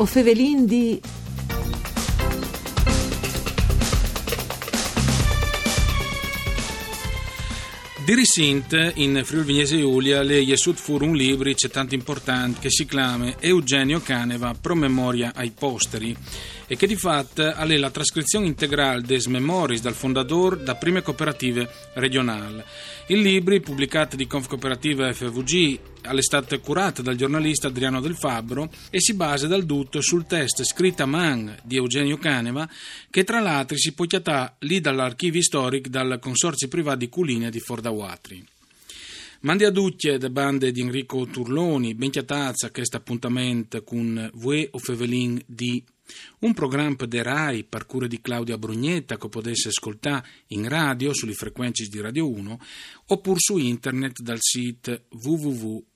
O Fevelin di... Di recente in Friuli Vignese Giulia le Jesut fur un libro c'è tanto importante che si chiama Eugenio Caneva promemoria ai posteri e che di fatto è la trascrizione integrale des memoris dal fondatore da prime cooperative regionali. Il libro, pubblicato di Conf Cooperativa FVG, all'estate curato dal giornalista Adriano Del Fabbro e si basa dal tutto sul test scritto a man di Eugenio Caneva che tra l'altro si può chiatare lì dall'archivio storico dal consorzio privato di Culine di Fordaguatri. Mandi a ducce de bande di Enrico Turloni, ben chiatazza questo appuntamento con Vue o Fevelin di un programma de RAI per di Claudia Brugnetta che potesse ascoltare in radio sulle frequenze di Radio 1 oppure su internet dal sito www.fvg.rai.it.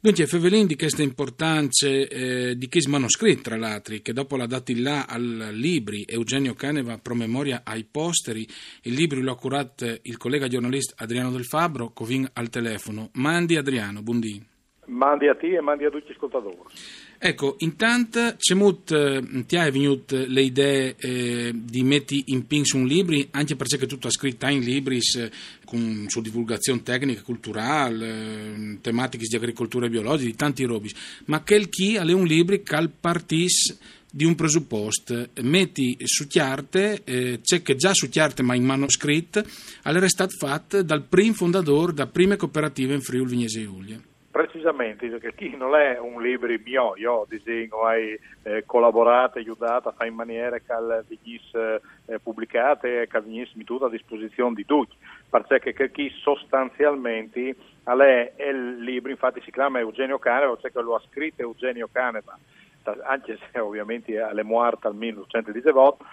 Dunque, Fevelin di queste importanze eh, di questo manoscritto, tra l'altro, che dopo l'ha dato là al libri Eugenio Caneva promemoria ai posteri, il libro ha curato il collega giornalista Adriano Del Fabbro, covin al telefono. Mandi Adriano, buondì. Mandi a te e mandi a tutti gli ascoltatori. Ecco, intanto c'è molto, eh, ti è venuto le idee eh, di mettere in pin su un libro, anche perché tutto è scritto in libri eh, con, su divulgazione tecnica, culturale, eh, tematiche di agricoltura biologica, di tanti robi, ma quel chi ha un libro che al partis di un presupposto, metti su chiarte, eh, c'è che già su chiarte ma in manoscritto, è stato fatto dal primo fondatore da prime cooperative in Friuli Vignese Giulia. Precisamente, perché chi non è un libro mio, io disegno, hai eh, collaborato, aiutato a in maniera che venisse eh, pubblicate e che venisse tutto a disposizione di tutti, perché che chi sostanzialmente è il libro, infatti si chiama Eugenio Caneva, cioè che lo ha scritto Eugenio Caneva, anche se ovviamente è morto al 1918,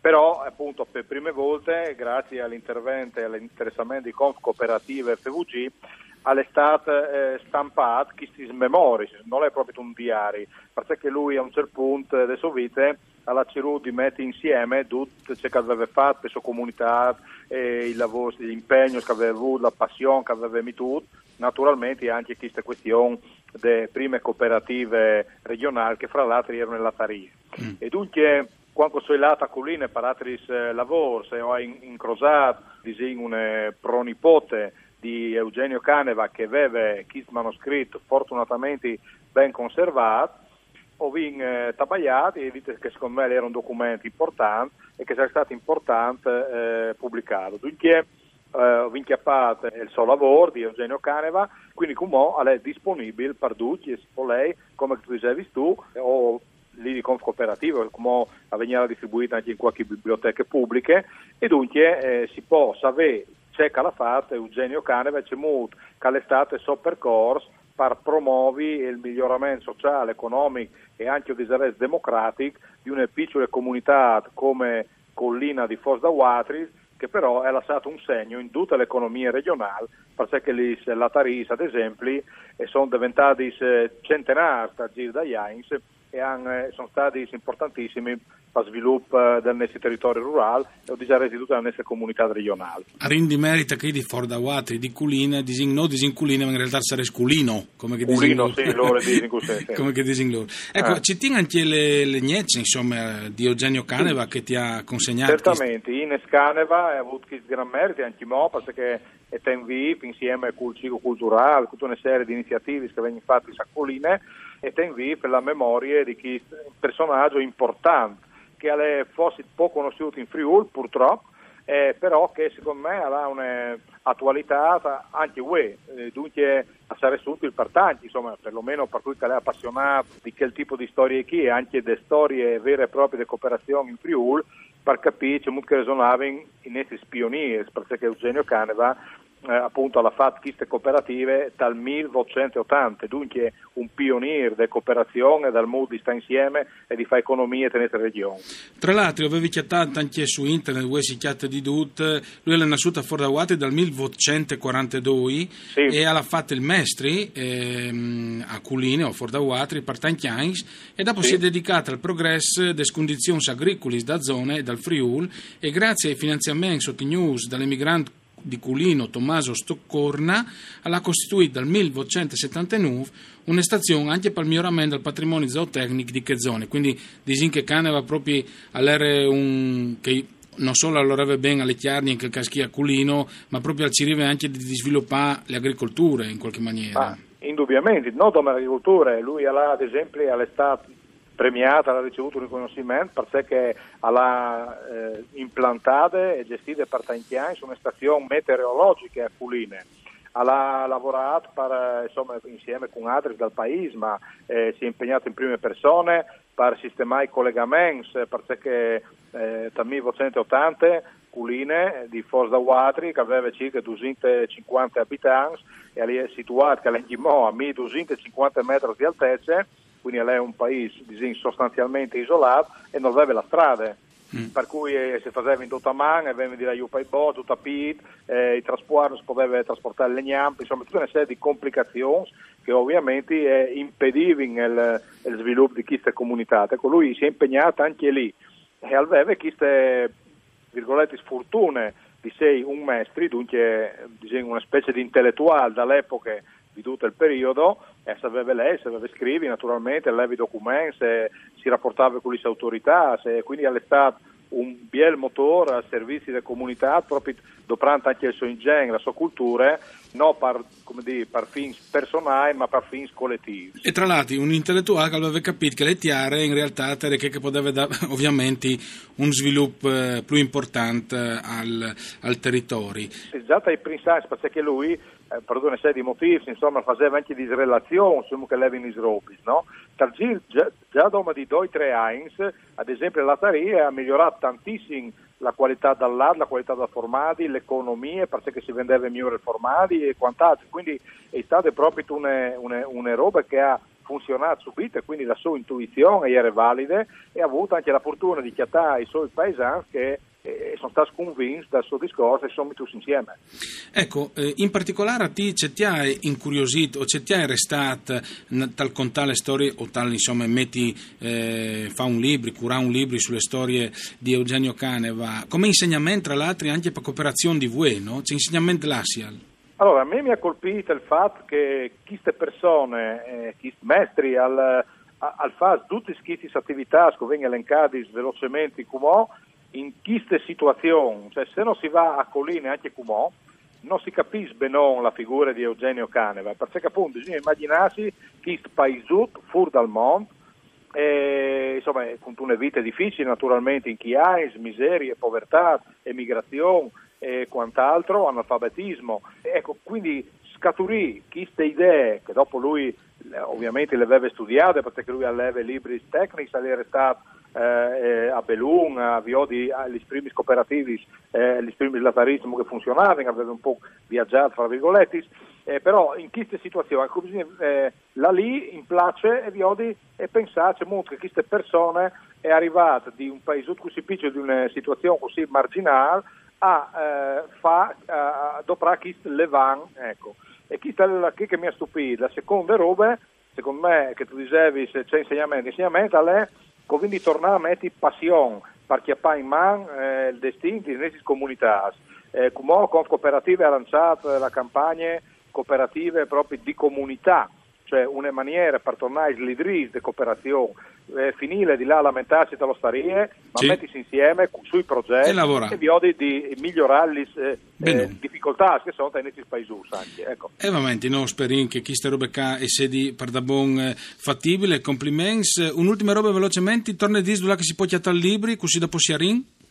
però appunto per prime volte, grazie all'intervento e all'interessamento di Conf Cooperative FVG, all'estate eh, stampato questi memori, non è proprio un diario, perché lui a un certo punto delle sue vite alla Ciru di mettere insieme tutto ciò che aveva fatto la sua comunità, eh, il lavoro, l'impegno che aveva avuto, la passione che aveva avuto, naturalmente anche questa questione delle prime cooperative regionali che fra l'altro erano nella Taria. Mm. E dunque quando sono lato a Colline per altri eh, lavori, se ho incrosato, disegno un pronipote di Eugenio Caneva che aveva questo manoscritto fortunatamente ben conservato, ho vinto eh, tabagliati e dite che secondo me era un documento importante e che sarebbe stato importante eh, pubblicato. Dunque eh, ho vinchiappato il suo lavoro di Eugenio Caneva, quindi come è disponibile per tutti e se lei, come tu dicevi tu, o lì di Conf Cooperativa, come veniva distribuita anche in qualche biblioteca pubbliche e dunque eh, si può sapere c'è Calafat, Eugenio Caneva, c'è molto che l'estate so percorso per promuovere il miglioramento sociale, economico e anche il disarresto democratico di una piccola comunità come Collina di Fos da Watris, che però ha lasciato un segno in tutta l'economia regionale, perché lì, la Taris, ad esempio, sono diventati centenari a giro da Jains e hanno, sono stati importantissimi per sviluppo del nostro territorio rurale e di tutta la nostra comunità regionale. A rindi merita che di Fordawati, di Culina, disin, no disin Culina, ma in realtà sarebbe Sculino, come che Culino, disin sì, loro disin così. come che disin loro. Ecco, eh. ci tiene anche le, le gnezze, insomma, di Eugenio Caneva sì. che ti ha consegnato. Certamente, Ines Caneva ha avuto questo gran merito, anche mo, perché è in VIP insieme col ciclo culturale, tutta una serie di iniziative che vengono fatte a Colline e in VIP la memoria di questo personaggio importante che fosse poco conosciuto in Friuli purtroppo, eh, però che secondo me ha un'attualità anche UE, eh, dunque sarà utile per tanti, insomma, perlomeno per cui che è appassionato di quel tipo di storie qui e anche di storie vere e proprie di cooperazione in Friuli, per capire c'è molto che risuonava in, questi spionieri, perché Eugenio Caneva eh, appunto alla FAT queste cooperative dal 1880, dunque un pioniere della cooperazione, dal modo di stare insieme e di fare economia in questa regione. Tra l'altro avevi chattato anche su internet, voi si chiatta di Dut, lui è nato a Fordaguati dal 1842 sì. e ha fatto il mestri ehm, a Culine o Fordaguati per tanti anni e dopo sì. si è dedicato al progresso delle condizioni agricole da zone e dal Friul e grazie ai finanziamenti sotto news dall'emigrante di Culino Tommaso Stoccorna ha costituito dal 1979 una stazione anche per il miglioramento del patrimonio zootecnico di Chezzone, quindi disin che Caneva proprio all'era un... che non solo allora bene alle chiarni in che caschia Culino, ma proprio al Cirive anche di, di sviluppare le agricolture in qualche maniera. Ah, indubbiamente, non come agricoltura, lui ha ad esempio all'estate premiata, ha ricevuto un riconoscimento perché ha eh, implantate e gestite per tanti anni una stazione meteorologica a Culine. Ha lavorato per, insomma, insieme con altri dal paese, ma eh, si è impegnato in prime persone per sistemare i collegamenti, perché eh, nel 1980 Culine di Forza Watri, che aveva circa 250 abitanti, e è situato a 1250 metri di altezza, quindi è un paese sostanzialmente isolato e non aveva la strada. Mm. Per cui eh, si faceva in tutta mano, e veniva di là i bo, tutta pit, eh, i trasporti si poteva trasportare le gnampe, insomma tutta una serie di complicazioni che ovviamente eh, impedivano il, il, sviluppo di queste comunità. Ecco, lui si è impegnato anche lì e aveva queste virgolette sfortune di sei un maestri, dunque una specie di intellettuale dall'epoca di tutto il periodo e sapeva lei, sapeva scrivere naturalmente, levi documenti, si rapportava con le autorità, se, quindi all'estate un bel motore al servizio della comunità, proprio doprante anche il suo ingegno, la sua cultura, non per, dire, per fini personali, ma per fini collettivi. E tra l'altro un intellettuale che aveva capito che le tiare in realtà che, che poteva dare ovviamente un sviluppo eh, più importante al, al territorio. Esatto, ai principi, perché lui eh, per una serie di motivi, insomma, faceva anche disrelazioni, insomma, che levano i sropis, no? Già, già dopo di due o tre anni, ad esempio, la Taria ha migliorato tantissimo la qualità dell'art, la qualità dei formati, l'economia, perché si vendeva meglio i formati e quant'altro. Quindi è stata proprio una, una, una roba che ha funzionato subito e quindi la sua intuizione era valida e ha avuto anche la fortuna di chiattare i suoi paesani che e sono stato convinto dal suo discorso e siamo tutti insieme. Ecco, eh, in particolare a te c'è ti ha incuriosito o c'è ti ha restato tal con tale storie o tal insomma metti eh, fa un libro, cura un libro sulle storie di Eugenio Caneva come insegnamento tra l'altro anche per cooperazione di voi, no? C'è insegnamento l'ASIAL. Allora, a me mi ha colpito il fatto che queste persone, eh, questi maestri al, al fare tutte queste attività che vengono elencate velocemente come in queste situazioni, cioè se non si va a Colline anche Cumò, non si capisce bene la figura di Eugenio Caneva, perché appunto bisogna immaginarsi questo paesut fuori dal mondo, e, insomma, con una vita difficile naturalmente in chi ha, miseria, povertà, emigrazione e quant'altro, analfabetismo. Ecco, quindi scaturì queste idee che dopo lui ovviamente le aveva studiate perché lui aveva libri tecnici, era stato eh, a Belun, a Viodi, agli primi cooperativi, eh, gli primi latarismo che funzionavano, aveva un po' viaggiato, fra virgolette, eh, però in queste situazioni, bisogna, eh, là lì in place e Viodi e pensare che queste persone è arrivate di un paese così piccolo, di una situazione così marginale, a eh, fa, a adoperare queste levan, ecco. E chi, che mi ha stupito, la seconda roba, secondo me, che tu dicevi se c'è insegnamento, insegnamento è quindi tornare a mettere passione per chi ha in mano eh, il destino di queste comunità. Eh, come cooperative ha lanciato la campagna cooperative proprio di comunità, cioè una maniera per tornare leader di cooperazione, eh, finire di là a lamentarsi dallo starie, ma sì. mettersi insieme sui progetti e, e vi di migliorare le eh, eh, difficoltà che sono nei nostri paesi anche. Ecco. E veramente, no, speriamo che queste robe qua e sedi per da buon eh, fattibile, complimenti. Un'ultima roba velocemente, torna a dire che si può chiattare libri, così? Allora, si può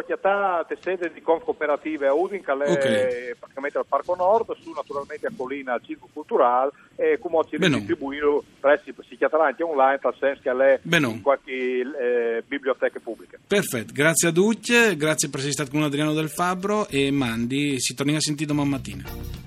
chiattare sede di Conf Cooperative a Udin, che è okay. praticamente al Parco Nord, su naturalmente a Colina al Circo Culturale e come ci distribuito presso si chiaterà anche online, nel senso che è in qualche eh, biblioteca pubblica. Perfetto, grazie a tutti, grazie per essere stato con Adriano Del Fabbro e Mandi, si torna a sentire domani mattina.